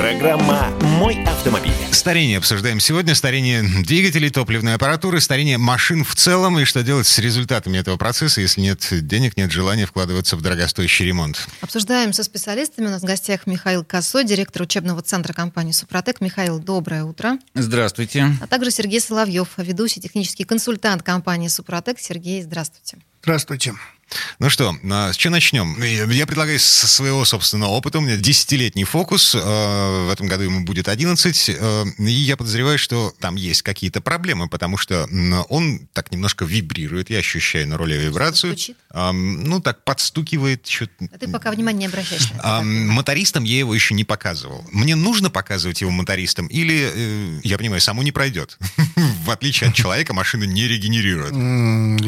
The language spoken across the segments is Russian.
Программа «Мой автомобиль». Старение обсуждаем сегодня. Старение двигателей, топливной аппаратуры, старение машин в целом. И что делать с результатами этого процесса, если нет денег, нет желания вкладываться в дорогостоящий ремонт. Обсуждаем со специалистами. У нас в гостях Михаил Косой, директор учебного центра компании «Супротек». Михаил, доброе утро. Здравствуйте. А также Сергей Соловьев, ведущий технический консультант компании «Супротек». Сергей, здравствуйте. Здравствуйте. Ну что, а, с чего начнем? Я предлагаю со своего собственного опыта. У меня десятилетний фокус. э, В этом году ему будет 11. э, И я подозреваю, что там есть какие-то проблемы, потому что он так немножко вибрирует. Я ощущаю на роли вибрацию. Ну, так подстукивает. чё-то. А ты пока внимания не обращаешь на это. Мотористам я его еще не показывал. Мне нужно показывать его мотористам или, э, я понимаю, саму не пройдет? В отличие от человека, машина не регенерирует.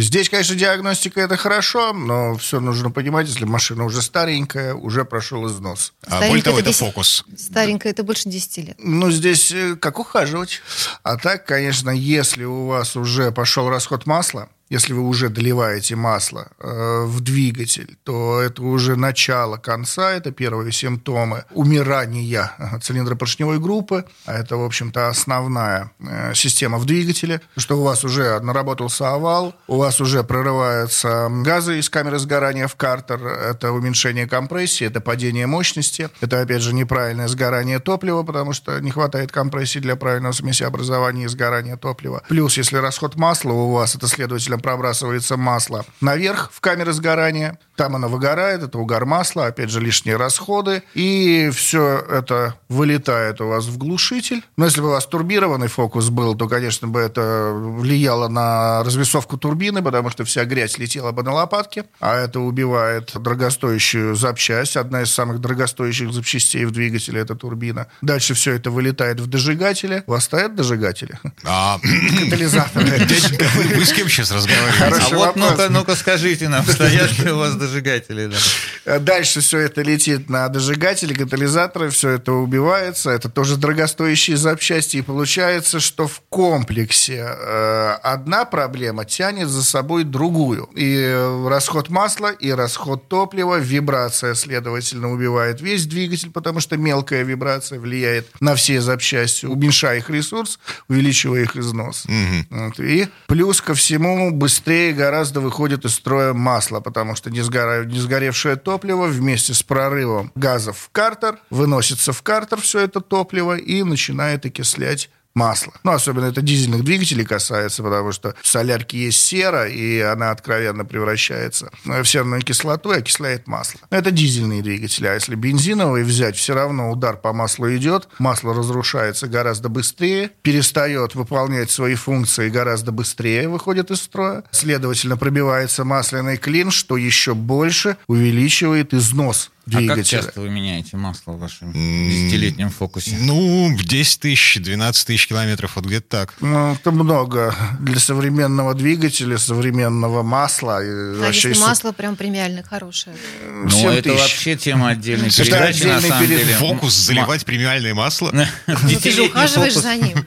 Здесь, конечно, диагностика это хорошо, но все нужно понимать, если машина уже старенькая, уже прошел износ. А более того, это 10 фокус. Старенькая, это больше 10 лет. Ну, здесь э, как ухаживать. А так, конечно, если у вас уже пошел расход масла, если вы уже доливаете масло э, в двигатель, то это уже начало конца, это первые симптомы умирания цилиндропоршневой группы, а это, в общем-то, основная э, система в двигателе, что у вас уже наработался овал, у вас уже прорываются газы из камеры сгорания в картер, это уменьшение компрессии, это падение мощности, это, опять же, неправильное сгорание топлива, потому что не хватает компрессии для правильного смесеобразования и сгорания топлива. Плюс, если расход масла у вас, это, следовательно, пробрасывается масло наверх в камеры сгорания, там оно выгорает, это угар масла, опять же, лишние расходы, и все это вылетает у вас в глушитель. Но если бы у вас турбированный фокус был, то, конечно, бы это влияло на развесовку турбины, потому что вся грязь летела бы на лопатки, а это убивает дорогостоящую запчасть. Одна из самых дорогостоящих запчастей в двигателе – это турбина. Дальше все это вылетает в дожигатели. У вас стоят дожигатели? А, Катализаторы. вы с кем сейчас разговариваете? Хороший а вот ну-ка, ну-ка скажите нам, стоят ли у вас дожигатели? да? Дальше все это летит на дожигатели, катализаторы, все это убивается. Это тоже дорогостоящие запчасти. И получается, что в комплексе э, одна проблема тянет за собой другую. И э, расход масла, и расход топлива, вибрация, следовательно, убивает весь двигатель, потому что мелкая вибрация влияет на все запчасти, уменьшая их ресурс, увеличивая их износ. Вот. И плюс ко всему быстрее гораздо выходит из строя масло, потому что не, сгора- не сгоревшее топливо вместе с прорывом газов в картер выносится в картер все это топливо и начинает окислять масло. Ну, особенно это дизельных двигателей касается, потому что в солярке есть сера, и она откровенно превращается в серную кислоту и окисляет масло. Это дизельные двигатели. А если бензиновые взять, все равно удар по маслу идет, масло разрушается гораздо быстрее, перестает выполнять свои функции гораздо быстрее, выходит из строя. Следовательно, пробивается масляный клин, что еще больше увеличивает износ А как двигателя. часто вы меняете масло в вашем десятилетнем фокусе? Ну, в 10 тысяч, 12 тысяч километров, вот где-то так. Ну, это много для современного двигателя, современного масла. А вообще если масло прям премиальное, хорошее? Ну, 7 это тысяч. вообще тема отдельной Это передачи, на самом перед- деле. Фокус М- заливать премиальное масло? ма- Ну, ты же ухаживаешь за ним.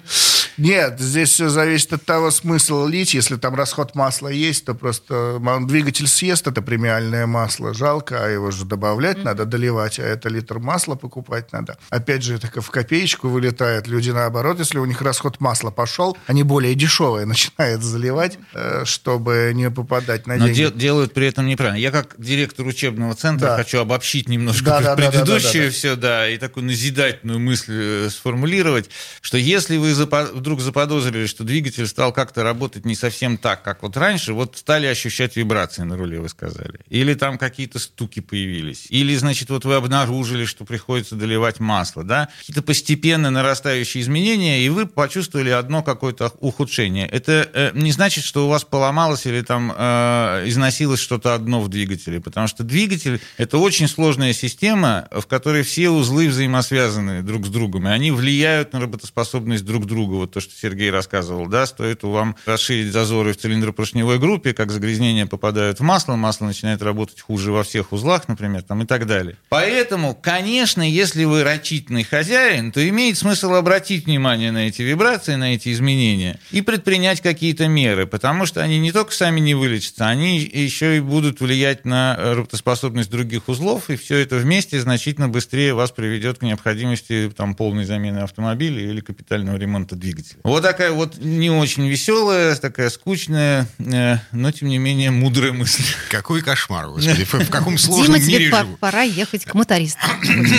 Нет, здесь все зависит от того, смысл лить. Если там расход масла есть, то просто двигатель съест это премиальное масло. Жалко, а его же добавлять надо, доливать, а это литр масла покупать надо. Опять же, это в копеечку вылетает. Люди наоборот, если у них расход масла пошел, они более дешевые начинают заливать, э, чтобы не попадать на Но деньги. дел- делают при этом неправильно. Я как директор учебного центра Да. хочу обобщить немножко Да, да, да, да, предыдущее да, да. все, да, и такую назидательную мысль э, сформулировать, что если вы запо- вдруг заподозрили, что двигатель стал как-то работать не совсем так, как вот раньше, вот стали ощущать вибрации на руле, вы сказали, или там какие-то стуки появились, или, значит, вот вы обнаружили, что приходится доливать масло, да, какие-то постепенно нарастающие изменения, и вы почувствовали одно какое-то ухудшение. Это э, не значит, что у вас поломалось или там э, износилось что-то одно в двигателе, потому что двигатель – это очень сложная система, в которой все узлы взаимосвязаны друг с другом, и они влияют на работоспособность друг друга. Вот то, что Сергей рассказывал, да, стоит вам расширить зазоры в цилиндропоршневой группе, как загрязнения попадают в масло, масло начинает работать хуже во всех узлах, например, там и так далее. Поэтому, конечно, если вы рачительный хозяин, то имеет смысл обратить внимание на эти вибрации, на эти изменения и предпринять какие-то меры, потому что они не только сами не вылечатся, они еще и будут влиять на работоспособность других узлов, и все это вместе значительно быстрее вас приведет к необходимости там, полной замены автомобиля или капитального ремонта двигателя. Вот такая вот не очень веселая, такая скучная, э, но тем не менее мудрая мысль. Какой кошмар, господи, в каком сложном Дима, тебе мире по- живу. пора ехать к мотористу.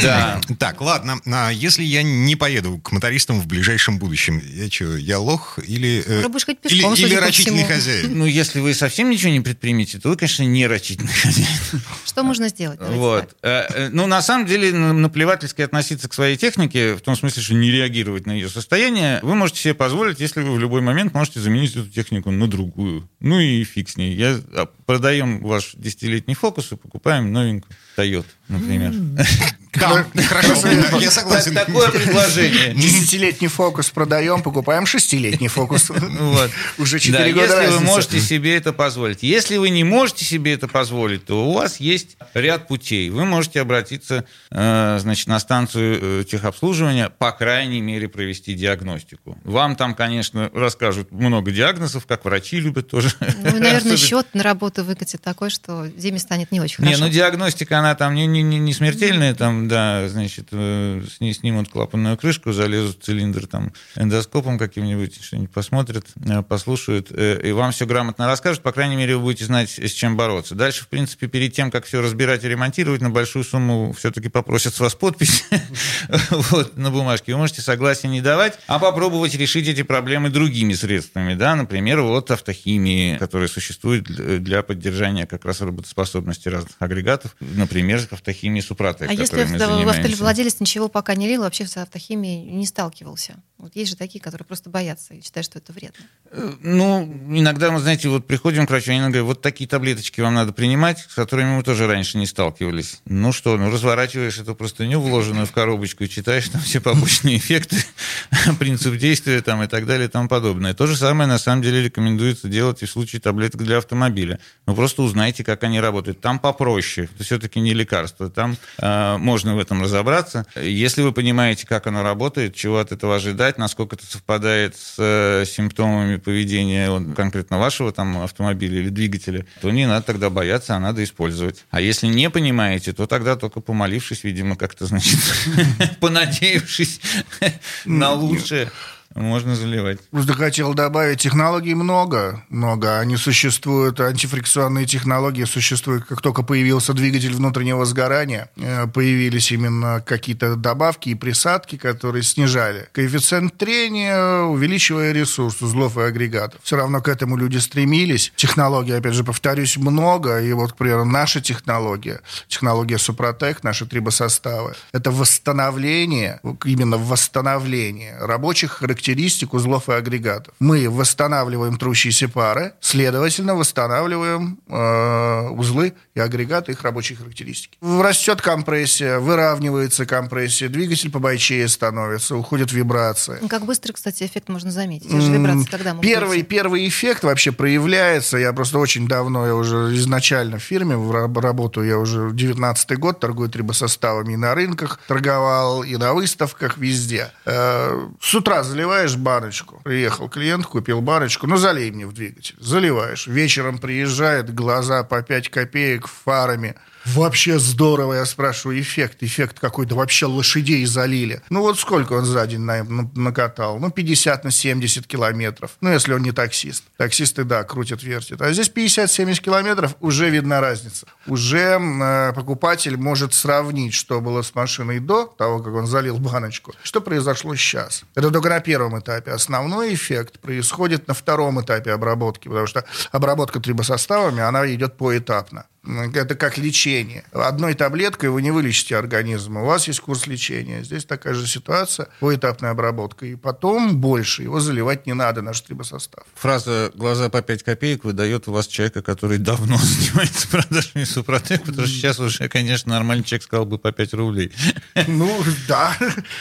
Да. Так, ладно, а если я не поеду к мотористам в ближайшем будущем, я что, я лох или... э, Ну, будешь хоть или, пешком, или по рачительный всему. хозяин? Ну, если вы совсем ничего не предпримете, то вы, конечно, не рачительный хозяин. Что можно сделать? Давайте Вот. Э, э, Ну, на самом деле, наплевательски относиться к своей технике, в том смысле, что не реагировать на ее состояние, вы можете себе позволить, если вы в любой момент можете заменить эту технику на другую. Ну и фиг с ней. Я а, продаем ваш десятилетний фокус и покупаем новенькую Toyota, например. Да, Хорошо, я согласен. Такое предложение. Десятилетний фокус продаем, покупаем шестилетний фокус. Вот. Уже Да, четыре года если вы можете себе это позволить. Если вы не можете себе это позволить, то у вас есть ряд путей. Вы можете обратиться э, значит, на станцию э, техобслуживания, по крайней мере, провести диагностику. Вам там, конечно, расскажут много диагнозов, как врачи любят тоже. Ну, наверное, счет на работу выкатит такой, что Диме станет не очень Не, хорошо. ну диагностика, она там не, не, не смертельная, там, да, значит, э, с ней снимут клапанную крышку, залезут в цилиндр там эндоскопом каким-нибудь, что-нибудь посмотрят, э, послушают, э, и вам все грамотно расскажут, по крайней мере, вы будете знать, с чем бороться. Дальше, в принципе, перед тем, как все разбирать и ремонтировать, на большую сумму все-таки попросят с вас подпись вот, на бумажке. Вы можете согласие не давать, а попробовать решить эти проблемы другими средствами, да, например, вот автохимии, которая существует для для поддержания как раз работоспособности разных агрегатов, например, автохимии Супротек, А если мы занимаемся. автовладелец ничего пока не лил, вообще с автохимией не сталкивался? Вот есть же такие, которые просто боятся и считают, что это вредно. Э, Ну, иногда мы, знаете, вот приходим к врачу, они говорят, вот такие таблеточки вам надо принимать, с которыми мы тоже раньше не сталкивались. Ну что, ну разворачиваешь эту простыню, вложенную в коробочку, и читаешь там все побочные эффекты, принцип действия там и так далее и тому подобное. То же самое, на самом деле, рекомендуется делать и в случае таблеток для автомобиля. Ну, просто узнайте, как они работают. Там попроще, это все-таки не лекарство, там э, можно в этом разобраться. Если вы понимаете, как оно работает, чего от этого ожидать, насколько это совпадает с э, симптомами поведения вот, конкретно вашего там автомобиля или двигателя, то не надо тогда бояться, а надо использовать. А если не понимаете, то тогда только помолившись, видимо, как-то, значит, понадеявшись на лучшее, можно заливать. Просто хотел добавить, технологий много, много. Они существуют, антифрикционные технологии существуют, как только появился двигатель внутреннего сгорания, э, появились именно какие-то добавки и присадки, которые снижали коэффициент трения, увеличивая ресурс узлов и агрегатов. Все равно к этому люди стремились. Технологий, опять же, повторюсь, много. И вот, к примеру, наша технология, технология Супротек, наши трибосоставы, это восстановление, именно восстановление рабочих характеристик узлов и агрегатов. Мы восстанавливаем трущиеся пары, следовательно, восстанавливаем э, узлы и агрегаты, их рабочие характеристики. Растет компрессия, выравнивается компрессия, двигатель побойчее становится, уходит вибрация. Как быстро, кстати, эффект можно заметить? Те же вибрации когда могут Первый, первый эффект вообще проявляется. Я просто очень давно, я уже изначально в фирме работаю, я уже 19 год торгую трибосоставами и на рынках торговал, и на выставках, везде. Э, С утра заливаешь баночку. Приехал клиент, купил баночку, ну залей мне в двигатель. Заливаешь. Вечером приезжает, глаза по 5 копеек фарами. Вообще здорово, я спрашиваю, эффект, эффект какой-то, вообще лошадей залили. Ну вот сколько он за день на- на- накатал? Ну 50 на 70 километров. Ну если он не таксист. Таксисты, да, крутят, вертят. А здесь 50-70 километров, уже видна разница. Уже э, покупатель может сравнить, что было с машиной до того, как он залил баночку, что произошло сейчас. Это только на первом этапе. Основной эффект происходит на втором этапе обработки, потому что обработка трибосоставами, она идет поэтапно. Это как лечение. Одной таблеткой вы не вылечите организм. У вас есть курс лечения. Здесь такая же ситуация, поэтапная обработка. И потом больше его заливать не надо, наш трибосостав. Фраза «глаза по 5 копеек» выдает у вас человека, который давно занимается продажами Супротек, потому что сейчас уже, конечно, нормальный человек сказал бы по 5 рублей. Ну, да.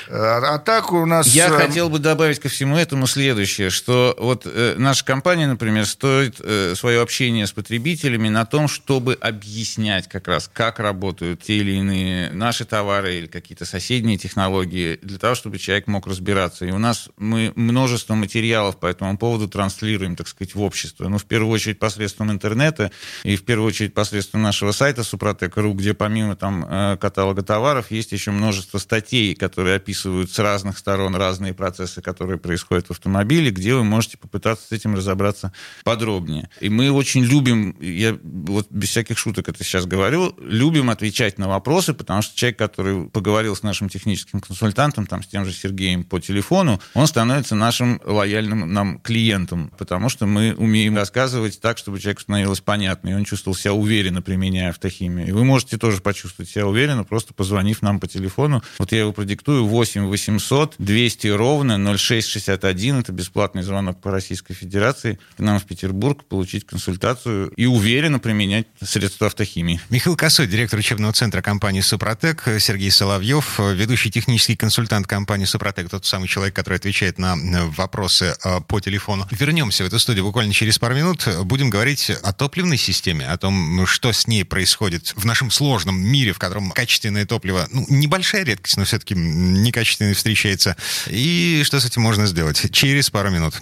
А, а так у нас... Я э, хотел бы добавить ко всему этому следующее, что вот э, наша компания, например, стоит э, свое общение с потребителями на том, чтобы объяснять как раз, как работают те или иные наши товары или какие-то соседние технологии, для того, чтобы человек мог разбираться. И у нас мы множество материалов по этому поводу транслируем, так сказать, в общество. Ну, в первую очередь, посредством интернета и в первую очередь посредством нашего сайта Супротек.ру, где помимо там э, каталога товаров есть еще множество статей, которые описывают с разных сторон разные процессы, которые происходят в автомобиле, где вы можете попытаться с этим разобраться подробнее. И мы очень любим, я вот без всяких шуток это сейчас говорю, любим отвечать на вопросы, потому что человек, который поговорил с нашим техническим консультантом, там, с тем же Сергеем по телефону, он становится нашим лояльным нам клиентом, потому что мы умеем рассказывать так, чтобы человеку становилось понятно, и он чувствовал себя уверенно, применяя автохимию. И вы можете тоже почувствовать себя уверенно, просто позвонив нам по телефону. Вот я его продиктую 8 800 200 ровно 0661. Это бесплатный звонок по Российской Федерации. К нам в Петербург получить консультацию и уверенно применять средства автохимии. Михаил Косой, директор учебного центра компании «Супротек», Сергей Соловьев, ведущий технический консультант компании «Супротек», тот самый человек, который отвечает на вопросы э, по телефону. Вернемся в эту студию буквально через пару минут. Будем говорить о топливной системе, о том, что с ней происходит в нашем сложном мире, в котором качественное топливо, ну, небольшая редкость, но все-таки некачественное встречается, и что с этим можно сделать. Через пару минут.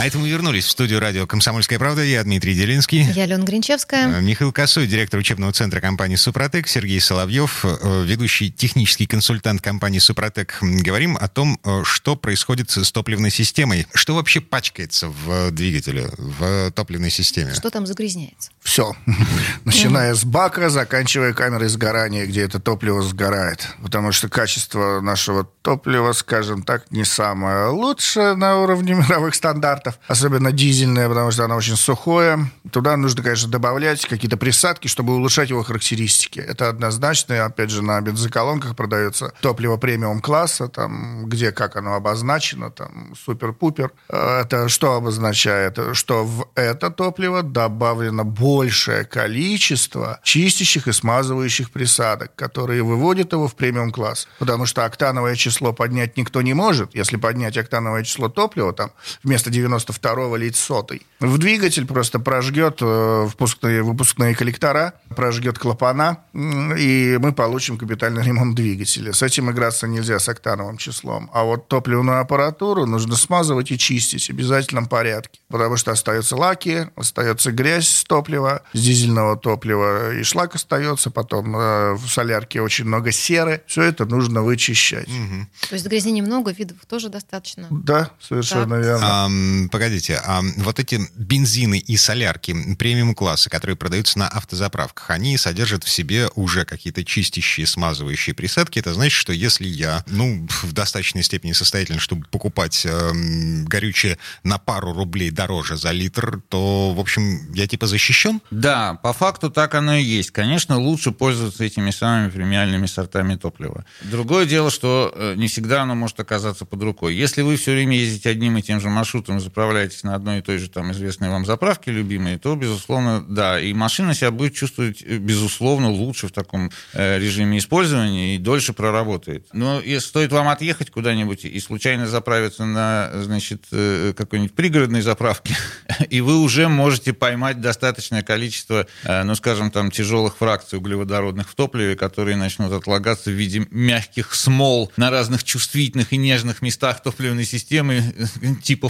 А это мы вернулись в студию радио «Комсомольская правда». Я Дмитрий Делинский. Я Алена Гринчевская. Э, Михаил Косой, директор учебного центра компании «Супротек». Сергей Соловьев, э, ведущий технический консультант компании «Супротек». Говорим о том, э, что происходит с топливной системой. Что вообще пачкается в двигателе, в топливной системе? Что там загрязняется? Все. Начиная с бака, заканчивая камерой сгорания, где это топливо сгорает. Потому что качество нашего топлива, скажем так, не самое лучшее лучше на уровне мировых стандартов, особенно дизельное, потому что оно очень сухое. Туда нужно, конечно, добавлять какие-то присадки, чтобы улучшать его характеристики. Это однозначно. И, опять же, на бензоколонках продается топливо премиум-класса, там, где как оно обозначено, там, супер-пупер. Это что обозначает? Что в это топливо добавлено большее количество чистящих и смазывающих присадок, которые выводят его в премиум-класс. Потому что октановое число поднять никто не может. Если поднять октановое число топлива, там вместо 92 лить сотый. В двигатель просто прожгет э, впускные, выпускные коллектора, прожгет клапана, и мы получим капитальный ремонт двигателя. С этим играться нельзя, с октановым числом. А вот топливную аппаратуру нужно смазывать и чистить в обязательном порядке, потому что остаются лаки, остается грязь с топлива, с дизельного топлива, и шлак остается, потом э, в солярке очень много серы. Все это нужно вычищать. Мгм. То есть загрязнений много, видов тоже достаточно. Да, совершенно Так. верно. Ам, погодите, а вот эти бензины и солярки премиум-класса, которые продаются на автозаправках, они содержат в себе уже какие-то чистящие, смазывающие присадки. Это значит, что если я, ну, в достаточной степени состоятелен, чтобы покупать эм, горючее на пару рублей дороже за литр, то, в общем, я типа защищен? Да, по факту так оно и есть. Конечно, лучше пользоваться этими самыми премиальными сортами топлива. Другое дело, что э, не всегда оно может оказаться под рукой. Если вы все время ездите одним и тем же маршрутом, заправляетесь на одной и той же там известной вам заправке любимой, то, безусловно, да. И машина себя будет чувствовать, э, безусловно, лучше в таком э, режиме использования и дольше проработает. Но если стоит вам отъехать куда-нибудь и случайно заправиться на, значит, э, какой-нибудь пригородной заправке, и вы уже можете поймать достаточное количество, э, ну, скажем, там, тяжелых фракций углеводородных в топливе, которые начнут отлагаться в виде мягких смол на разных чувствительных и нежных местах топливной системы, типа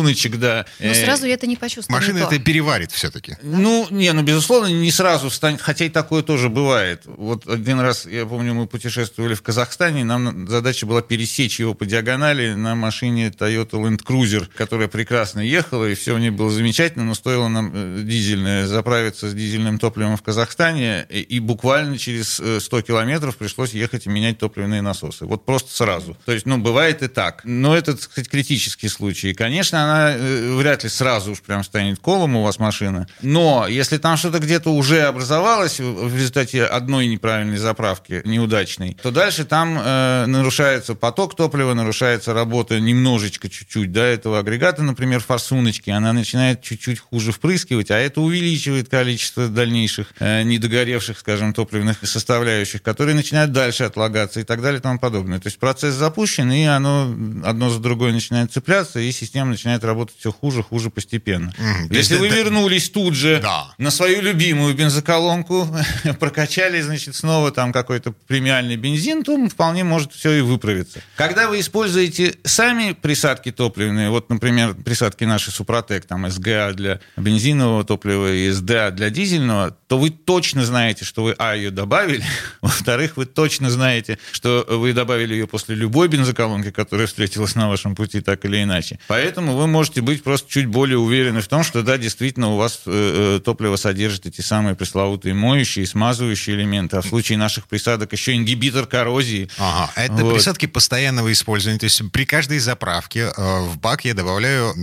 форсуночек, да. Но Э, сразу я это не почувствую. Машина не то. это переварит все-таки. ну, не, ну, безусловно, не сразу встанет, хотя и такое тоже бывает. Вот один раз, я помню, мы путешествовали в Казахстане, нам задача была пересечь его по диагонали на машине Toyota Land Cruiser, которая прекрасно ехала, и все у ней было замечательно, но стоило нам, э, дизельная, заправиться с дизельным топливом в Казахстане, и, и буквально через 100 километров пришлось ехать и менять топливные насосы. Вот просто сразу. То есть, ну, бывает и так. Но это, так сказать, критический случай. И, конечно, она э, вряд ли сразу уж прям станет колом у вас машина. Но если там что-то где-то уже образовалось в результате одной неправильной заправки, неудачной, то дальше там э, нарушается поток топлива, нарушается работа немножечко, чуть-чуть, да, этого агрегата, например, форсуночки, она начинает чуть-чуть хуже впрыскивать, а это увеличивает количество дальнейших э, недогоревших, скажем, топливных составляющих, которые начинают дальше отлагаться и так далее и тому подобное. То есть процесс запущен, и оно одно за другое начинает цепляться, и система начинает работать все хуже, хуже постепенно. Mm, Если вы вернулись тут же да. на свою любимую бензоколонку, прокачали, значит, снова там какой-то премиальный бензин, то вполне может все и выправиться. Когда вы используете сами присадки топливные, вот, например, присадки наши Супротек, там СГА для бензинового топлива и СДА для дизельного, то вы точно знаете, что вы, а, ее добавили, во-вторых, вы точно знаете, что вы добавили ее после любой бензоколонки, которая встретилась на вашем пути так или иначе. Поэтому вы можете быть просто чуть более уверены в том, что да, действительно у вас э, э топливо содержит эти самые пресловутые моющие, смазывающие элементы, а в случае наших присадок еще ингибитор коррозии. Ага, это вот. присадки постоянного использования, то есть при каждой заправке э, в бак я добавляю,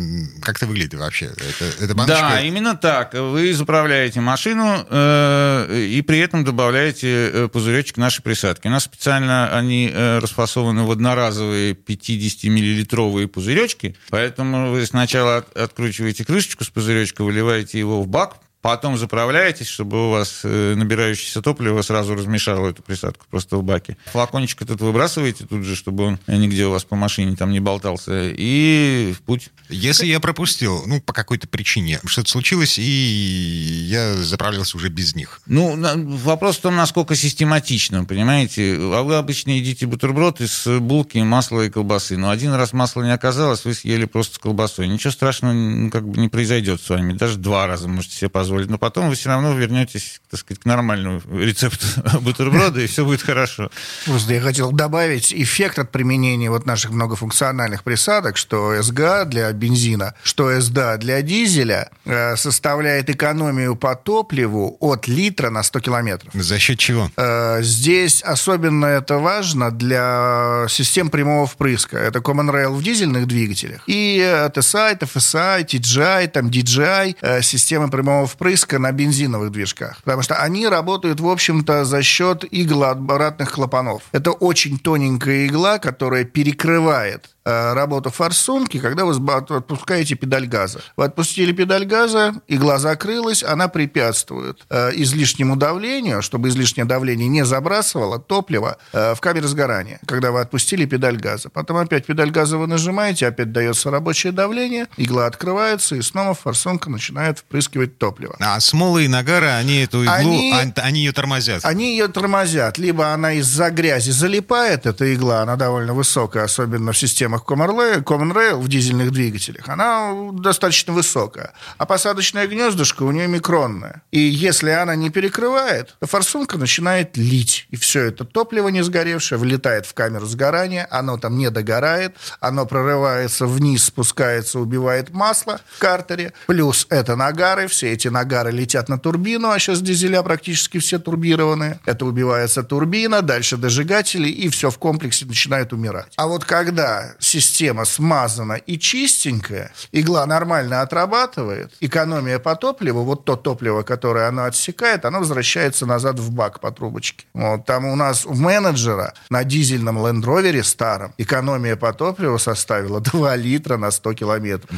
как это выглядит вообще? Это, это баночка? Да, именно так. Вы заправляете машину э, и при этом добавляете э, пузыречек нашей присадки. У нас специально они э, расфасованы в одноразовые 50-миллилитровые пузыречки, поэтому вы сначала от, откручиваете крышечку с пузыречка, выливаете его в бак, Потом заправляетесь, чтобы у вас э, набирающееся топливо сразу размешало эту присадку просто в баке. Флакончик этот выбрасываете тут же, чтобы он нигде у вас по машине там не болтался. И в путь. Если я пропустил, ну, по какой-то причине, что-то случилось, и я заправлялся уже без них. Ну, вопрос в том, насколько систематично, понимаете? А вы обычно едите бутерброд из булки, масла и колбасы. Но один раз масла не оказалось, вы съели просто с колбасой. Ничего страшного как бы не произойдет с вами. Даже два раза можете себе позволить позволить, но потом вы все равно вернетесь, так сказать, к нормальному рецепту бутерброда, и все будет хорошо. Просто я хотел добавить эффект от применения вот наших многофункциональных присадок, что СГА для бензина, что СДА для дизеля э, составляет экономию по топливу от литра на 100 километров. За счет чего? Э, здесь особенно это важно для систем прямого впрыска. Это Common Rail в дизельных двигателях. И TSI, TFSI, TGI, там DJI, э, системы прямого впрыска впрыска на бензиновых движках. Потому что они работают, в общем-то, за счет иглообратных клапанов. Это очень тоненькая игла, которая перекрывает работу форсунки, когда вы отпускаете педаль газа. Вы отпустили педаль газа, игла закрылась, она препятствует э, излишнему давлению, чтобы излишнее давление не забрасывало топливо э, в камере сгорания, когда вы отпустили педаль газа. Потом опять педаль газа вы нажимаете, опять дается рабочее давление, игла открывается, и снова форсунка начинает впрыскивать топливо. А смолы и нагары, они эту иглу, они, они ее тормозят? Они ее тормозят. Либо она из-за грязи залипает, эта игла, она довольно высокая, особенно в системах системах Common Rail в дизельных двигателях, она достаточно высокая. А посадочное гнездышко у нее микронное. И если она не перекрывает, то форсунка начинает лить. И все это топливо не сгоревшее влетает в камеру сгорания, оно там не догорает, оно прорывается вниз, спускается, убивает масло в картере. Плюс это нагары, все эти нагары летят на турбину, а сейчас дизеля практически все турбированные. Это убивается турбина, дальше дожигатели, и все в комплексе начинает умирать. А вот когда система смазана и чистенькая, игла нормально отрабатывает, экономия по топливу, вот то топливо, которое она отсекает, оно возвращается назад в бак по трубочке. Вот, там у нас у менеджера на дизельном Land Rover старом экономия по топливу составила 2 литра на 100 километров.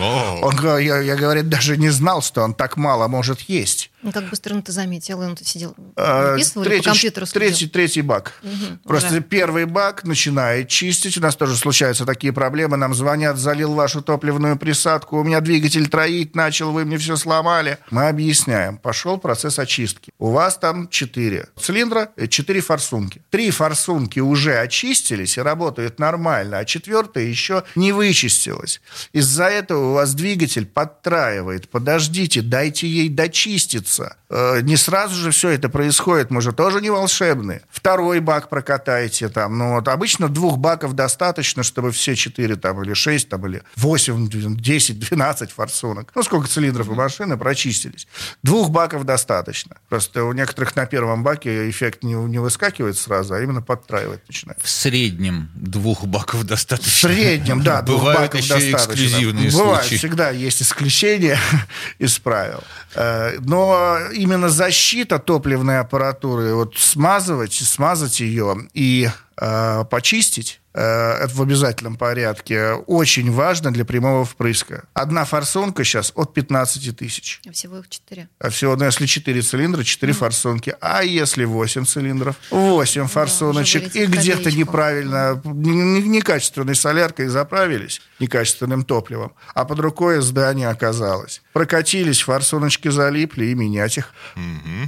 Он, я, я, говорит, даже не знал, что он так мало может есть. Ну, как быстро он это заметил? Он сидел, а, третий, по компьютеру третий, третий бак. Угу, Просто уже. первый бак начинает чистить. У нас тоже случаются такие проблемы. Нам звонят, залил вашу топливную присадку, у меня двигатель троить начал, вы мне все сломали. Мы объясняем. Пошел процесс очистки. У вас там четыре цилиндра, э, четыре форсунки. Три форсунки уже очистились и работают нормально, а четвертая еще не вычистилась. Из-за этого у вас двигатель подтраивает. Подождите, дайте ей дочиститься. Э, не сразу же все это происходит, мы же тоже не волшебные. Второй бак прокатайте там. Ну, вот обычно двух баков достаточно, чтобы все четыре там или шесть там или восемь, десять, двенадцать форсунок. Ну, сколько цилиндров у машины прочистились. Двух баков достаточно. Просто у некоторых на первом баке эффект не, не выскакивает сразу, а именно подтраивать начинает. В среднем двух баков достаточно. В среднем, да, двух Бывают баков еще и достаточно. эксклюзивные Бывает, случаи. всегда есть исключения из правил. Э, Но именно защита топливной аппаратуры, вот смазывать, смазать ее и э, почистить, э, это в обязательном порядке, очень важно для прямого впрыска. Одна форсунка сейчас от 15 тысяч. Всего их четыре. А всего, ну, если 4 цилиндра, 4 форсунки. А если 8 цилиндров? 8 форсуночек. уже и где-то копеечку. неправильно, не- некачественной соляркой заправились, некачественным топливом, а под рукой здание оказалось. Прокатились, форсуночки залипли, и менять их.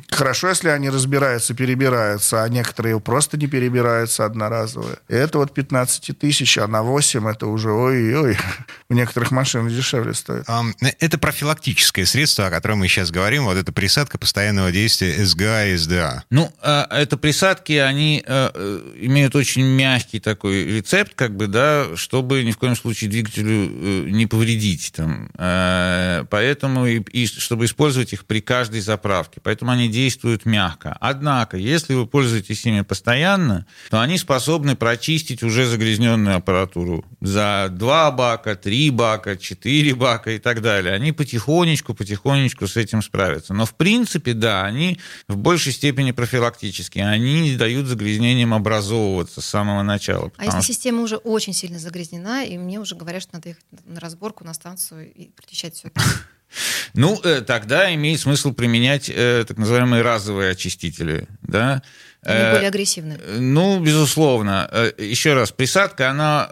Хорошо, если они разбираются, перебираются, а некоторые просто не перебираются одноразовые. И это вот 15 тысяч, а на 8 это уже ой-ой. У некоторых машин дешевле стоит. Это профилактическое средство, о котором мы сейчас говорим. Вот это присадка постоянного действия СГА и СДА. Ну, а, это присадки, они э, э, имеют очень мягкий такой рецепт, как бы, да, чтобы ни в коем случае двигателю э, не повредить. Там. Э, Поэтому и, и чтобы использовать их при каждой заправке. Поэтому они действуют мягко. Однако, если вы пользуетесь ими постоянно, то они способны прочистить уже загрязненную аппаратуру за два бака, три бака, четыре бака и так далее. Они потихонечку, потихонечку с этим справятся. Но в принципе, да, они в большей степени профилактические. Они не дают загрязнениям образовываться с самого начала. А если система уже очень сильно загрязнена, и мне уже говорят, что надо ехать на разборку, на станцию и прочищать все это. Ну, э, тогда имеет смысл применять э, так называемые разовые очистители. Да? Они Э, более агрессивны. Ну, безусловно. Еще раз, присадка, она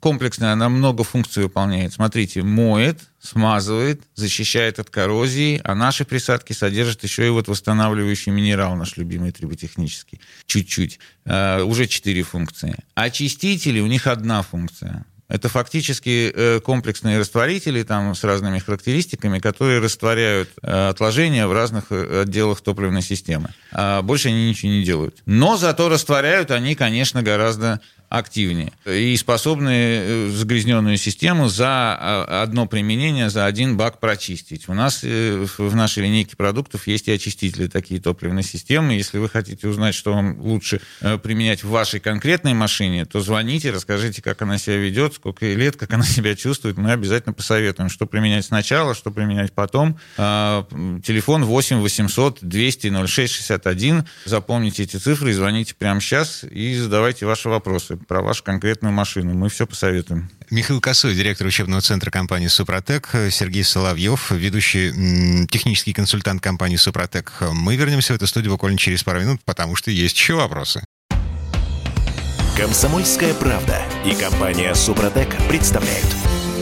комплексная, она много функций выполняет. Смотрите, моет, смазывает, защищает от коррозии, а наши присадки содержат еще и вот восстанавливающий минерал, наш любимый триботехнический, чуть-чуть. Уже четыре функции. Очистители, у них одна функция. Это фактически э, комплексные растворители там, с разными характеристиками, которые растворяют э, отложения в разных э, отделах топливной системы. А больше они ничего не делают. Но зато растворяют они, конечно, гораздо активнее и способны э, загрязненную систему за а, одно применение, за один бак прочистить. У нас э, в нашей линейке продуктов есть и очистители такие топливной системы. Если вы хотите узнать, что вам лучше э, применять в вашей конкретной машине, то звоните, расскажите, как она себя ведет, сколько ей лет, как она себя чувствует. Мы обязательно посоветуем, что применять сначала, что применять потом. А, Телефон 8 800 200 06 61. Запомните эти цифры и звоните прямо сейчас и задавайте ваши вопросы про вашу конкретную машину. Мы все посоветуем. Михаил Косой, директор учебного центра компании «Супротек», Сергей Соловьев, ведущий технический консультант компании «Супротек». Мы вернемся в эту студию буквально через пару минут, потому что есть еще вопросы. Комсомольская правда и компания Супротек представляют.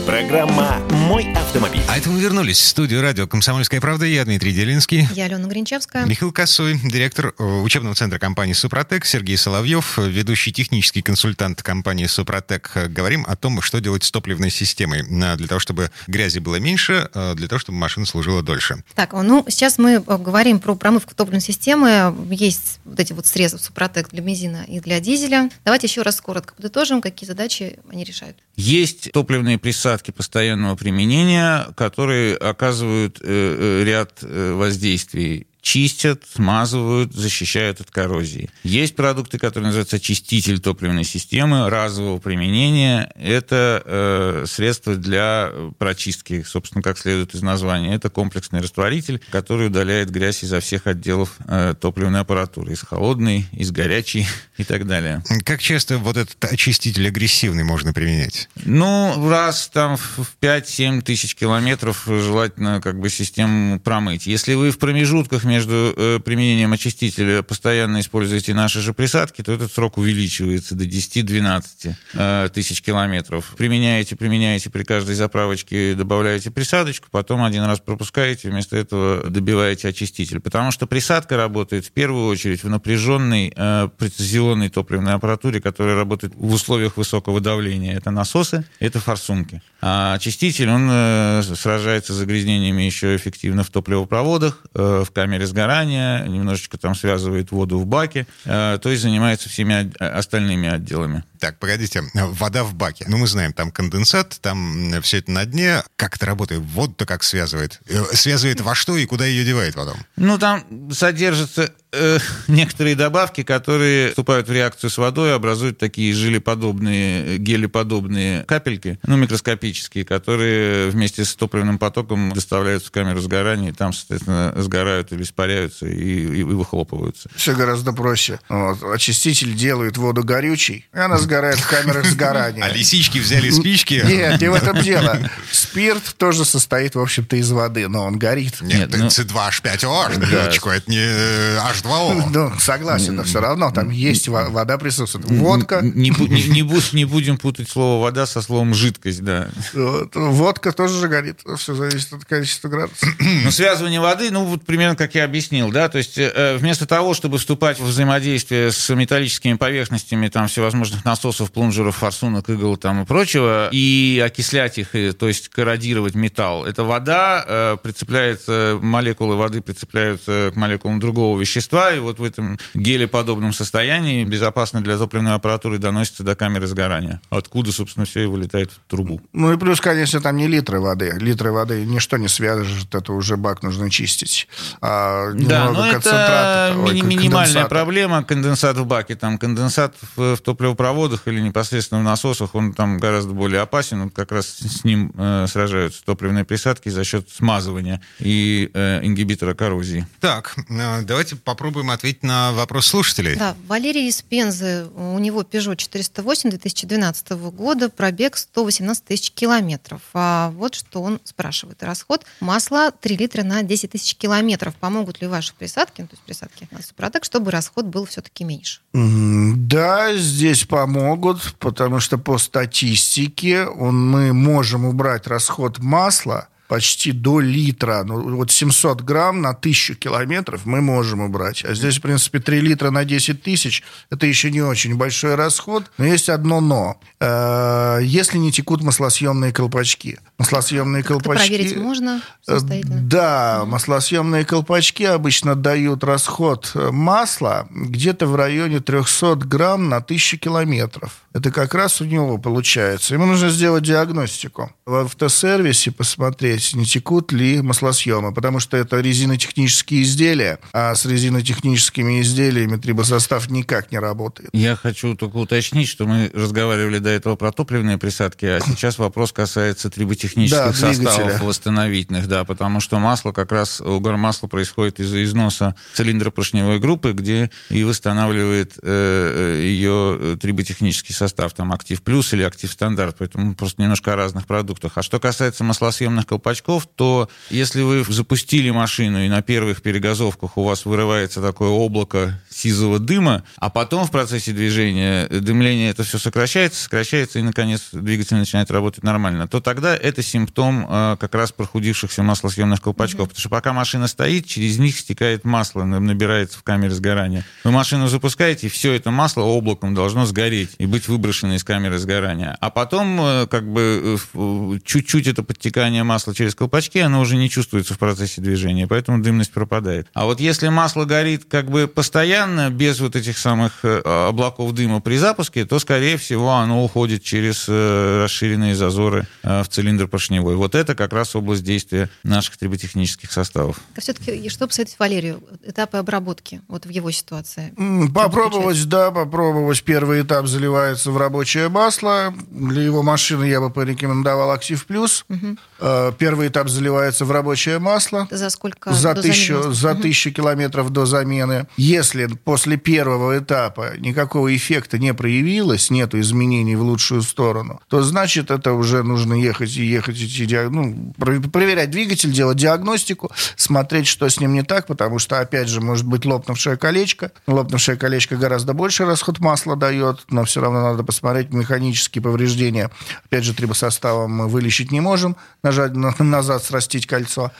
Программа «Мой автомобиль». А это мы вернулись в студию радио «Комсомольская правда». Я Дмитрий Делинский. Я Алена Гринчевская. Михаил Косой, директор э, учебного центра компании «Супротек», Сергей Соловьев, ведущий технический консультант компании «Супротек». Говорим о том, что делать с топливной системой э, для того, чтобы грязи было меньше, э, для того, чтобы машина служила дольше. Так, ну, сейчас мы говорим про промывку топливной системы. Есть вот эти вот средства Супротек для бензина и для дизеля. Давайте еще раз коротко подытожим, какие задачи они решают. Есть топливные присадки постоянного применения, которые оказывают э, э, ряд э, воздействий. Чистят, смазывают, защищают от коррозии. Есть продукты, которые называются очиститель топливной системы разового применения. Это э, средство для прочистки, собственно, как следует из названия. Это комплексный растворитель, который удаляет грязь изо всех отделов э, топливной аппаратуры. Из холодной, из горячей и так далее. Как часто вот этот очиститель агрессивный можно применять? Ну, раз там в 5-7 тысяч километров желательно как бы систему промыть. Если вы в промежутках между между э, применением очистителя постоянно используете наши же присадки, то этот срок увеличивается до 10-12 э, тысяч километров. Применяете, применяете при каждой заправочке, добавляете присадочку, потом один раз пропускаете, вместо этого добиваете очиститель. Потому что присадка работает в первую очередь в напряженной э, прецизионной топливной аппаратуре, которая работает в условиях высокого давления. Это насосы, это форсунки. А очиститель, он сражается с загрязнениями еще эффективно в топливопроводах, в камере сгорания, немножечко там связывает воду в баке, э, то есть занимается всеми остальными отделами. Так, погодите, вода в баке. Ну, мы знаем, там конденсат, там все это на дне. Как это работает? Воду-то как связывает? Связывает во что и куда ее девает потом? Ну, там содержится э, некоторые добавки, которые вступают в реакцию с водой, образуют такие желеподобные, гелеподобные капельки, ну, микроскопические, которые вместе с топливным потоком доставляются в камеру сгорания, и там, соответственно, сгорают или испаряются и, и выхлопываются. Все гораздо проще. Вот. Очиститель делает воду горючей, и она сгорает в камерах сгорания. А лисички взяли спички? Нет, не в этом дело. Спирт тоже состоит, в общем-то, из воды, но он горит. Нет, Нет ну... C2H5O, да. это не H2O. Ну, согласен, но все равно там есть вода присутствует. Водка. Не, не, не, не будем путать слово вода со словом жидкость, да. Водка тоже же горит. Все зависит от количества градусов. Ну, связывание воды, ну, вот примерно как я объяснил, да, то есть э, вместо того, чтобы вступать в взаимодействие с металлическими поверхностями, там, всевозможных насосов, плунжеров, форсунок, игл там и прочего, и окислять их, то есть корродировать металл, эта вода э, прицепляется, молекулы воды прицепляются к молекулам другого вещества, вещества, и вот в этом гелеподобном состоянии безопасно для топливной аппаратуры доносится до камеры сгорания. Откуда, собственно, все и вылетает в трубу. Ну и плюс, конечно, там не литры воды. Литры воды ничто не свяжет, это уже бак нужно чистить. А да, но это ми- минимальная проблема. Конденсат в баке, там конденсат в, в топливопроводах или непосредственно в насосах, он там гораздо более опасен. Вот как раз с ним э, сражаются топливные присадки за счет смазывания и э, ингибитора коррозии. Так, э, давайте попробуем попробуем ответить на вопрос слушателей. Да, Валерий из Пензы, у него Peugeot 408 2012 года, пробег 118 тысяч километров. А вот что он спрашивает. Расход масла 3 литра на 10 тысяч километров. Помогут ли ваши присадки, ну, то есть присадки на Супротек, чтобы расход был все-таки меньше? Да, здесь помогут, потому что по статистике он, мы можем убрать расход масла почти до литра. Ну, вот 700 грамм на 1000 километров мы можем убрать. А здесь, в принципе, 3 литра на 10 тысяч – это еще не очень большой расход. Но есть одно «но». Э, если не текут маслосъемные колпачки. Маслосъемные как колпачки... проверить можно самостоятельно? Да, маслосъемные колпачки обычно дают расход масла где-то в районе 300 грамм на 1000 километров. Это как раз у него получается. Ему нужно сделать диагностику. В автосервисе посмотреть, не текут ли маслосъемы, потому что это резинотехнические изделия, а с резинотехническими изделиями трибосостав никак не работает. Я хочу только уточнить, что мы разговаривали до этого про топливные присадки, а сейчас вопрос касается триботехнических да, составов восстановительных, да, потому что масло как раз, угар масла происходит из-за износа цилиндра поршневой группы, где и восстанавливает э, ее триботехнический состав, там актив плюс или актив стандарт, поэтому просто немножко о разных продуктах. А что касается маслосъемных колпачков, то если вы запустили машину и на первых перегазовках у вас вырывается такое облако сизого дыма, а потом в процессе движения дымление это все сокращается, сокращается, и, наконец, двигатель начинает работать нормально, то тогда это симптом э, как раз прохудившихся маслосъемных колпачков. Mm-hmm. Потому что пока машина стоит, через них стекает масло, набирается в камере сгорания. Вы машину запускаете, и все это масло облаком должно сгореть и быть выброшено из камеры сгорания. А потом, э, как бы, э, чуть-чуть это подтекание масла через колпачки, оно уже не чувствуется в процессе движения, поэтому дымность пропадает. А вот если масло горит как бы постоянно, без вот этих самых э, облаков дыма при запуске, то, скорее всего, оно уходит через э, расширенные зазоры э, в цилиндр поршневой. Вот это как раз область действия наших триботехнических составов. А все-таки, что посоветовать Валерию? Этапы обработки вот в его ситуации? Попробовать, да, попробовать. Первый этап заливается в рабочее масло. Для его машины я бы порекомендовал «Актив Плюс». Э, Первый этап заливается в рабочее масло. За сколько? За тысячу, замены? за Мгм. тысячу километров до замены. Если после первого этапа никакого эффекта не проявилось, нету изменений в лучшую сторону, то значит это уже нужно ехать и ехать, идти, ну, про- проверять двигатель, делать диагностику, смотреть, что с ним не так, потому что, опять же, может быть лопнувшее колечко. Лопнувшее колечко гораздо больше расход масла дает, но все равно надо посмотреть механические повреждения. Опять же, трибосоставом мы вылечить не можем, нажать на- назад срастить кольцо.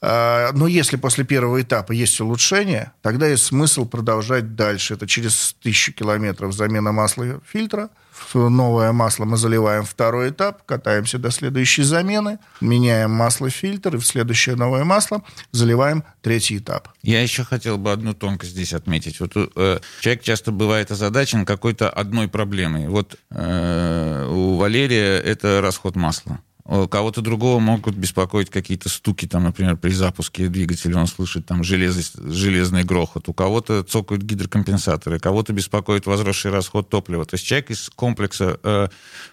А, Но если после первого этапа есть улучшение, тогда есть смысл продолжать дальше. Это через тысячу километров замена масла и фильтра. Новое масло мы заливаем второй этап, катаемся до следующей замены, меняем масло фильтр и в следующее новое масло заливаем третий этап. Я еще хотел бы одну тонкость здесь отметить. Вот э, человек часто бывает озадачен какой-то одной проблемой. Вот э, у Валерия это расход масла. У кого-то другого могут беспокоить какие-то стуки, там, например, при запуске двигателя он слышит там желез- железный грохот. У кого-то цокают гидрокомпенсаторы, кого-то беспокоит возросший расход топлива. То есть человек из комплекса э,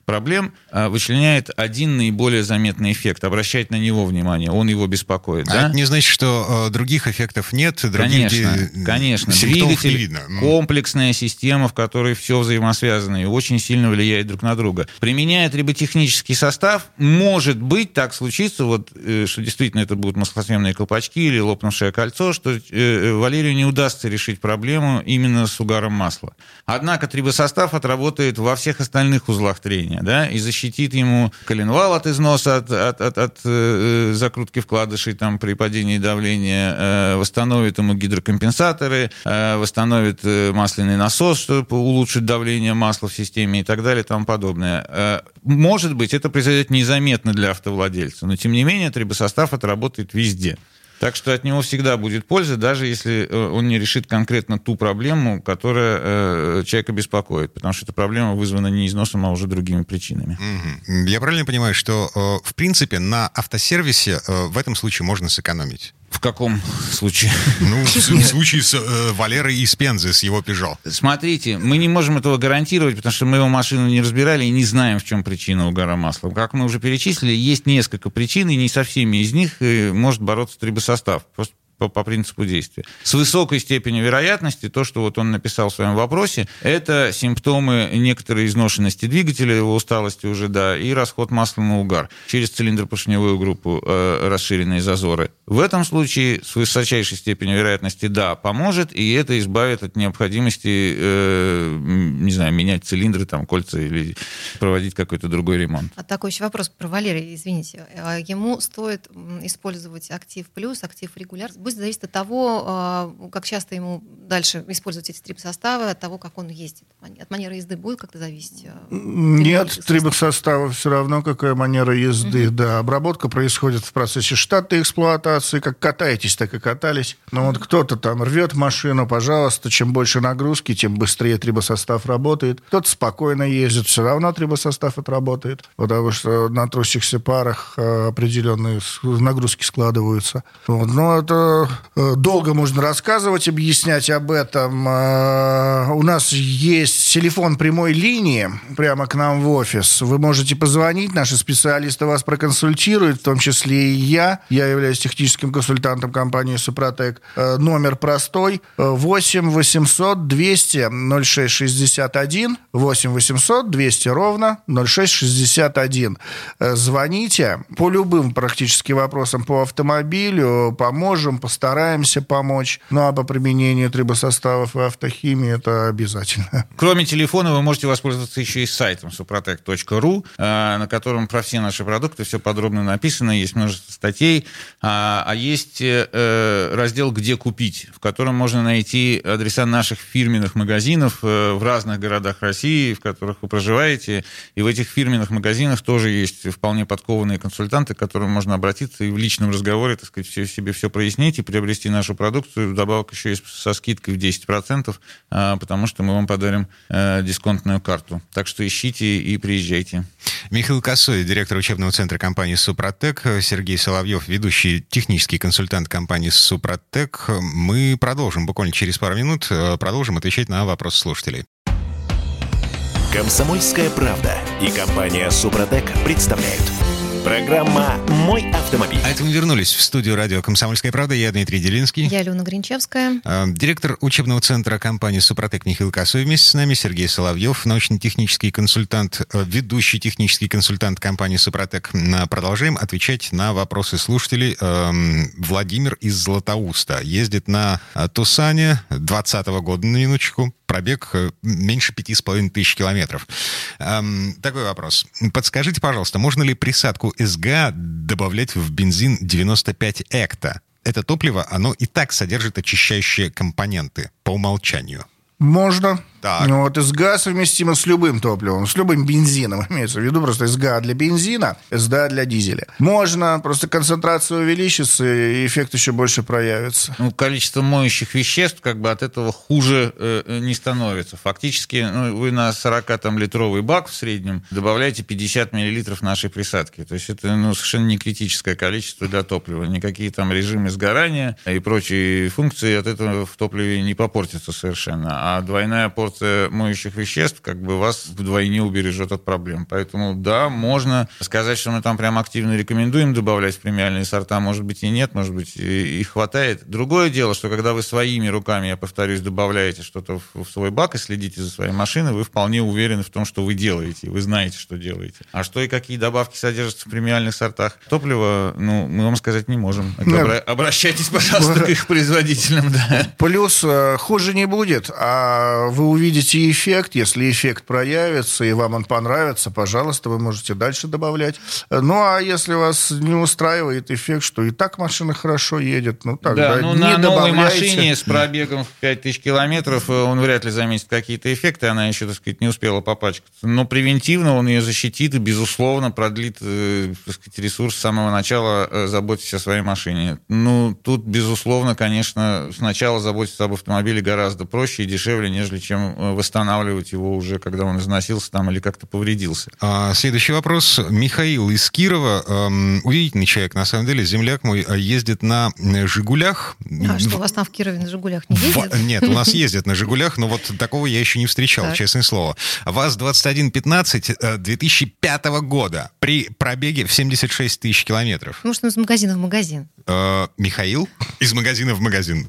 проблем э, вычленяет один наиболее заметный эффект, обращает на него внимание, он его беспокоит. А да? это не значит, что э, других эффектов нет, других Конечно, ди- конечно. Двигатель не видно. М. комплексная система, в которой все взаимосвязано и очень сильно влияет друг на друга. Применяя триботехнический состав, может быть, так случится, вот, э, что действительно это будут маслосъемные колпачки или лопнувшее кольцо, что э, Валерию не удастся решить проблему именно с угаром масла. Однако трибосостав отработает во всех остальных узлах трения, да, и защитит ему коленвал от износа, от, от, от, от, э, закрутки вкладышей там, при падении давления, э, восстановит ему гидрокомпенсаторы, э, восстановит э, масляный насос, чтобы улучшить давление масла в системе и так далее и тому подобное. Э, Может быть, это произойдет незаметно для автовладельца, но тем не менее трибосостав отработает везде. Так что от него всегда будет польза, даже если э, он не решит конкретно ту проблему, которая э, человека беспокоит, потому что эта проблема вызвана не износом, а уже другими причинами. Я правильно понимаю, что, э, в принципе, на автосервисе в этом случае можно сэкономить? В каком случае? Ну, в случае с э, Валерой из Пензы, с его Peugeot. Смотрите, мы не можем этого гарантировать, потому что мы его машину не разбирали и не знаем, в чем причина угара масла. Как мы уже перечислили, есть несколько причин, и не со всеми из них э, может бороться трибосостав. Просто по, по принципу действия. С высокой степенью вероятности, то, что вот он написал в своем вопросе, это симптомы некоторой изношенности двигателя, его усталости уже, да, и расход масла на угар через цилиндропоршневую группу, э, расширенные зазоры. В этом случае с высочайшей степенью вероятности, да, поможет, и это избавит от необходимости, э, не знаю, менять цилиндры, там, кольца или проводить какой-то другой ремонт. А такой еще вопрос про Валерия, извините. А Ему стоит использовать актив плюс, актив регуляр. Будет зависеть от того, а, как часто ему дальше использовать эти стрип-составы, от того, как он ездит. От манеры езды будет как-то зависеть? а, Нет, трибосостав? трибосостава все равно какая манера езды. Да, обработка происходит в процессе штатной эксплуатации. Как катаетесь, так и катались. Но вот кто-то там рвет машину, пожалуйста, чем больше нагрузки, тем быстрее трибосостав работает. Кто-то спокойно ездит, все равно трибосостав отработает, потому что на трущихся парах э, определенные нагрузки складываются. Вот. Но это э, долго можно рассказывать, объяснять об этом. Э, У нас есть телефон прямой линии прямо к нам в офис. Вы можете позвонить, наши специалисты вас проконсультируют, в том числе и я. Я являюсь техническим консультантом компании «Супротек». Э, Номер простой. э, 8 800 200 0661. 8 800 200 ровно 0661. Э, Звоните по любым практически вопросам по автомобилю. Поможем, постараемся помочь. Ну а по применению трибосоставов и автохимии это обязательно. Кроме телефона, вы можете воспользоваться еще и сайтом suprotec.ru, э, на котором про все наши продукты все подробно написано, есть множество статей, а а есть э, раздел «Где купить», в котором можно найти адреса наших фирменных магазинов э, в разных городах России, в которых вы проживаете, и в этих фирменных магазинах тоже есть вполне подкованные консультанты, к которым можно обратиться и в личном разговоре, так сказать, все, себе все прояснить и приобрести нашу продукцию. Вдобавок еще есть со скидкой в 10%, а, потому что мы вам подарим э, дисконтную карту. Так что ищите и приезжайте. Михаил Косой, директор учебного центра компании «Супротек», Сергей Соловьев, ведущий технический консультант компании «Супротек». Мы продолжим буквально через пару минут, э, продолжим отвечать на вопросы слушателей. Комсомольская правда и компания Супротек представляют. Программа «Мой автомобиль». А это мы вернулись в студию радио «Комсомольская правда». Я Дмитрий Делинский. Я Алена Гринчевская. Э, Директор учебного центра компании «Супротек» Михаил Косой вместе с нами, Сергей Соловьев, научно-технический консультант, э, ведущий технический консультант компании «Супротек». Продолжаем отвечать на вопросы слушателей. Эм, Владимир из Златоуста ездит на э, Тусане 20 года, на минуточку. Пробег э, меньше пяти с половиной тысяч километров. Эм, Такой вопрос. Подскажите, пожалуйста, можно ли присадку СГА добавлять в бензин 95 экта? Это топливо, оно и так содержит очищающие компоненты по умолчанию. Можно. Так. Ну, вот СГА совместимо с любым топливом, с любым бензином, имеется в виду просто СГА для бензина, СДА для дизеля. Можно, просто концентрация увеличится, и эффект еще больше проявится. Ну, количество моющих веществ как бы от этого хуже э, не становится. Фактически ну, вы на 40-литровый бак в среднем добавляете 50 миллилитров нашей присадки. То есть это ну, совершенно не критическое количество для топлива. Никакие там режимы сгорания и прочие функции от этого в топливе не попортятся совершенно. А двойная порция моющих веществ как бы вас вдвойне убережет от проблем. Поэтому да, можно сказать, что мы там прям активно рекомендуем добавлять в премиальные сорта. Может быть и нет, может быть и, и хватает. Другое дело, что когда вы своими руками, я повторюсь, добавляете что-то в, в свой бак и следите за своей машиной, вы вполне уверены в том, что вы делаете. Вы знаете, что делаете. А что и какие добавки содержатся в премиальных сортах топлива, ну, мы вам сказать не можем. Обра- Обращайтесь, пожалуйста, к их производителям. Да. Плюс э, хуже не будет, а вы увидите эффект. Если эффект проявится и вам он понравится, пожалуйста, вы можете дальше добавлять. Ну, а если вас не устраивает эффект, что и так машина хорошо едет, ну, тогда Да, ну не на новой добавляйте. машине с пробегом в 5000 километров э, он вряд ли заметит какие-то эффекты, она еще, так сказать, не успела попачкаться. Но превентивно он ее защитит и, безусловно, продлит, э, так сказать, ресурс с самого начала э, заботиться о своей машине. Ну, тут, безусловно, конечно, сначала заботиться об автомобиле гораздо проще и дешевле, нежели чем э, восстанавливать его уже, когда он износился там или как-то повредился. А, Следующий вопрос. Михаил из Кирова. Эм, Удивительный человек, на самом деле. Земляк мой э, ездит на э, «Жигулях». А что, у вас там в Кирове на «Жигулях» не В- ездят? Нет, у нас ездят на «Жигулях», но вот такого я еще не встречал, Так. честное слово. ВАЗ-2115 э, 2005 года при пробеге в 76 тысяч километров. Может, он из магазина в магазин. Э, Михаил? Из магазина в магазин.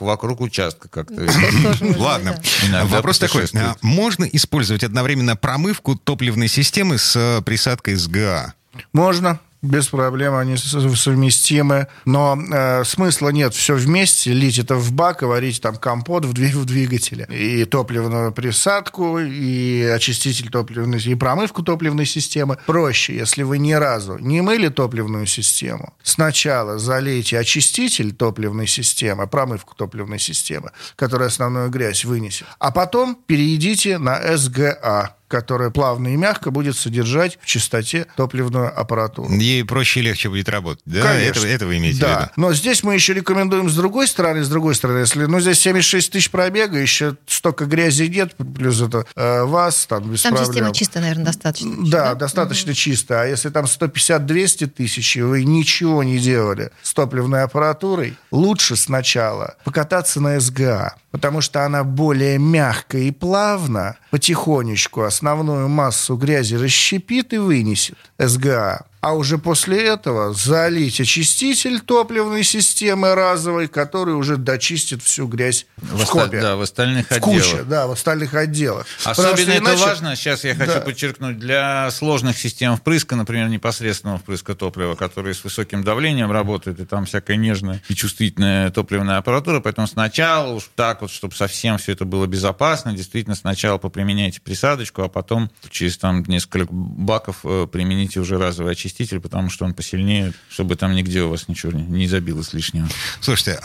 Вокруг участка как-то. Тоже Ладно. да. Вопрос такой. А Можно использовать одновременно промывку топливной системы с э, присадкой СГА? Можно. Без проблем, они совместимы. Но э, смысла нет все вместе, лить это в бак и варить там компот в, в двигателе. И топливную присадку, и очиститель топливной, и промывку топливной системы. Проще, если вы ни разу не мыли топливную систему, сначала залейте очиститель топливной системы, промывку топливной системы, которая основную грязь вынесет, а потом перейдите на СГА которая плавно и мягко будет содержать в чистоте топливную аппаратуру. Ей проще и легче будет работать, да? Конечно. Это, это вы имеете да. в виду? Но здесь мы еще рекомендуем с другой стороны, с другой стороны, если, ну, здесь 76 тысяч пробега, еще столько грязи нет, плюс это э, ВАЗ, там без Там проблем. система чистая, наверное, достаточно. Да, достаточно чисто. А если там 150-200 тысяч, и вы ничего не делали с топливной аппаратурой, лучше сначала покататься на СГА, потому что она более мягко и плавно, потихонечку основную массу грязи расщепит и вынесет СГА. А уже после этого залить очиститель топливной системы разовой, который уже дочистит всю грязь в, В скобе. да, в остальных в отделах. куче, да, в остальных отделах. Особенно что это иначе- важно, сейчас я хочу Да. подчеркнуть, для сложных систем впрыска, например, непосредственного впрыска топлива, которые с высоким давлением работают, и там всякая нежная и чувствительная топливная аппаратура, поэтому сначала уж так вот, чтобы совсем все это было безопасно, действительно сначала поприменяйте присадочку, а потом через там несколько баков э, примените уже разовый очиститель, потому что он посильнее, чтобы там нигде у вас ничего не- не забилось лишнего. Слушайте,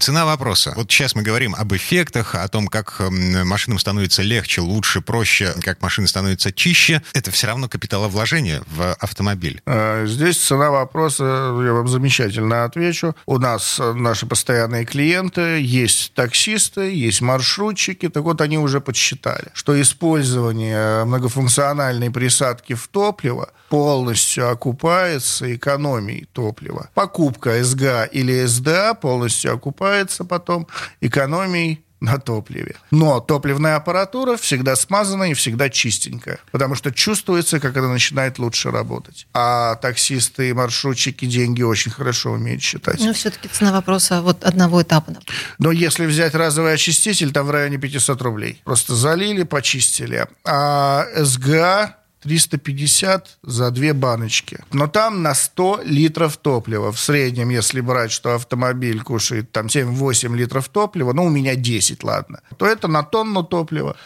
цена вопроса. Вот сейчас мы говорим об эффектах, о том, как ам, машинам становится легче, лучше, проще, как машины становятся чище. Это все равно капиталовложение в автомобиль. Э, Здесь цена вопроса, я вам замечательно отвечу. У нас э, наши постоянные клиенты, есть таксисты, есть маршрутчики. Так вот, они уже подсчитали, что использование многофункциональной присадки в топливо полностью окупается экономией топлива. Покупка СГА или СДА полностью окупается потом экономией на топливе. Но топливная аппаратура всегда смазанная и всегда чистенькая, потому что чувствуется, как она начинает лучше работать. А таксисты и маршрутчики деньги очень хорошо умеют считать. Ну, все-таки цена вопроса вот одного этапа. Но если взять разовый очиститель, там в районе 500 рублей. Просто залили, почистили. А СГА 350 за две баночки. Но там на 100 литров топлива. В среднем, если брать, что автомобиль кушает там 7-8 литров топлива, ну, у меня 10, ладно, то это на тонну топлива.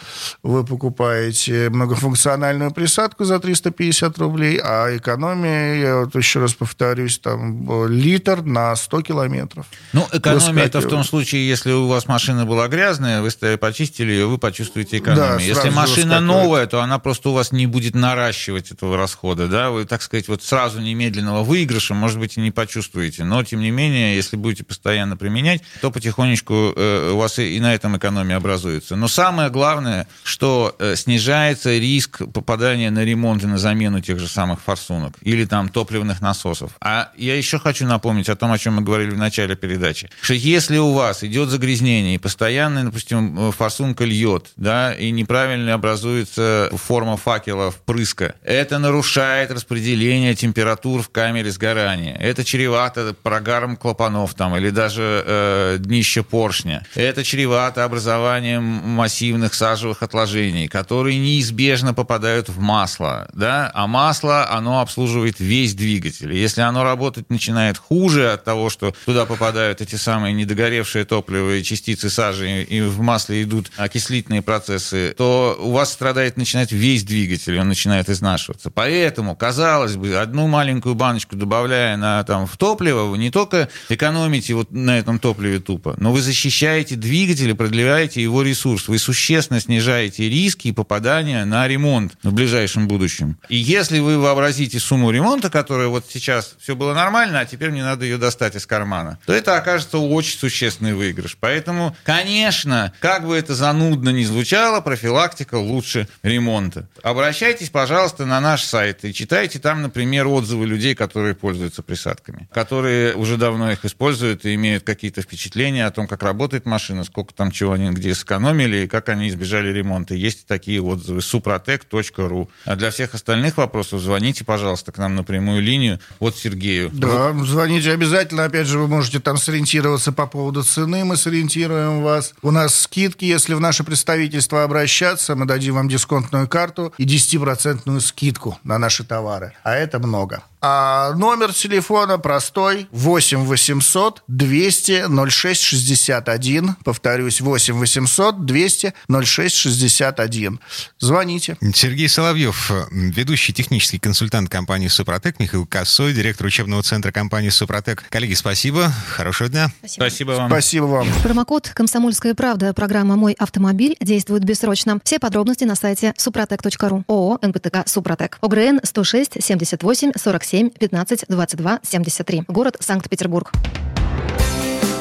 Вы покупаете многофункциональную присадку за 350 рублей, а экономия, я вот еще раз повторюсь, там литр на 100 километров. Ну, экономия это в том случае, если у вас машина была грязная, вы почистили ее, вы почувствуете экономию. Да, если машина новая, то она просто у вас не будет на наращивать этого расхода, да, вы, так сказать, вот сразу немедленного выигрыша, может быть, и не почувствуете, но, тем не менее, если будете постоянно применять, то потихонечку э, у вас и, на этом экономия образуется. Но самое главное, что э, снижается риск попадания на ремонт и на замену тех же самых форсунок или там топливных насосов. А я еще хочу напомнить о том, о чем мы говорили в начале передачи, что если у вас идет загрязнение и постоянно, допустим, форсунка льет, да, и неправильно образуется форма факела в впрыска. Это нарушает распределение температур в камере сгорания. Это чревато прогаром клапанов там, или даже э, днища поршня. Это чревато образованием массивных сажевых отложений, которые неизбежно попадают в масло. Да? А масло, оно обслуживает весь двигатель. Если оно работать начинает хуже от того, что туда попадают эти самые недогоревшие топливо частицы сажи, и в масле идут окислительные процессы, то у вас страдает начинает весь двигатель. Он начинает начинает изнашиваться. Поэтому, казалось бы, одну маленькую баночку добавляя на, там, в топливо, вы не только экономите вот на этом топливе тупо, но вы защищаете двигатель и продлеваете его ресурс. Вы существенно снижаете риски попадания на ремонт в ближайшем будущем. И если вы вообразите сумму ремонта, которая вот сейчас все было нормально, а теперь мне надо ее достать из кармана, то это окажется очень существенный выигрыш. Поэтому, конечно, как бы это занудно ни звучало, профилактика лучше ремонта. Обращайтесь, пожалуйста, на наш сайт и читайте там, например, отзывы людей, которые пользуются присадками, которые уже давно их используют и имеют какие-то впечатления о том, как работает машина, сколько там чего они где сэкономили и как они избежали ремонта. Есть такие отзывы. suprotec.ru. А для всех остальных вопросов звоните, пожалуйста, к нам на прямую линию от Сергею. Да, звоните обязательно. Опять же, вы можете там сориентироваться по поводу цены. Мы сориентируем вас. У нас скидки, если в наше представительство обращаться, мы дадим вам дисконтную карту и 10% процентную скидку на наши товары. А это много. А номер телефона простой 8 800 200 06 61. Повторюсь, 8 800 200 06 61. Звоните. Сергей Соловьев, ведущий технический консультант компании «Супротек», Михаил Косой, директор учебного центра компании «Супротек». Коллеги, спасибо. Хорошего дня. Спасибо, спасибо вам. Спасибо вам. Промокод «Комсомольская правда» программа «Мой автомобиль» действует бессрочно. Все подробности на сайте супротек.ру. ООО «НПТК Супротек». ОГРН 106 78 47 7 15 22 73. Город Санкт-Петербург.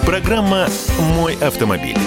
Программа «Мой автомобиль».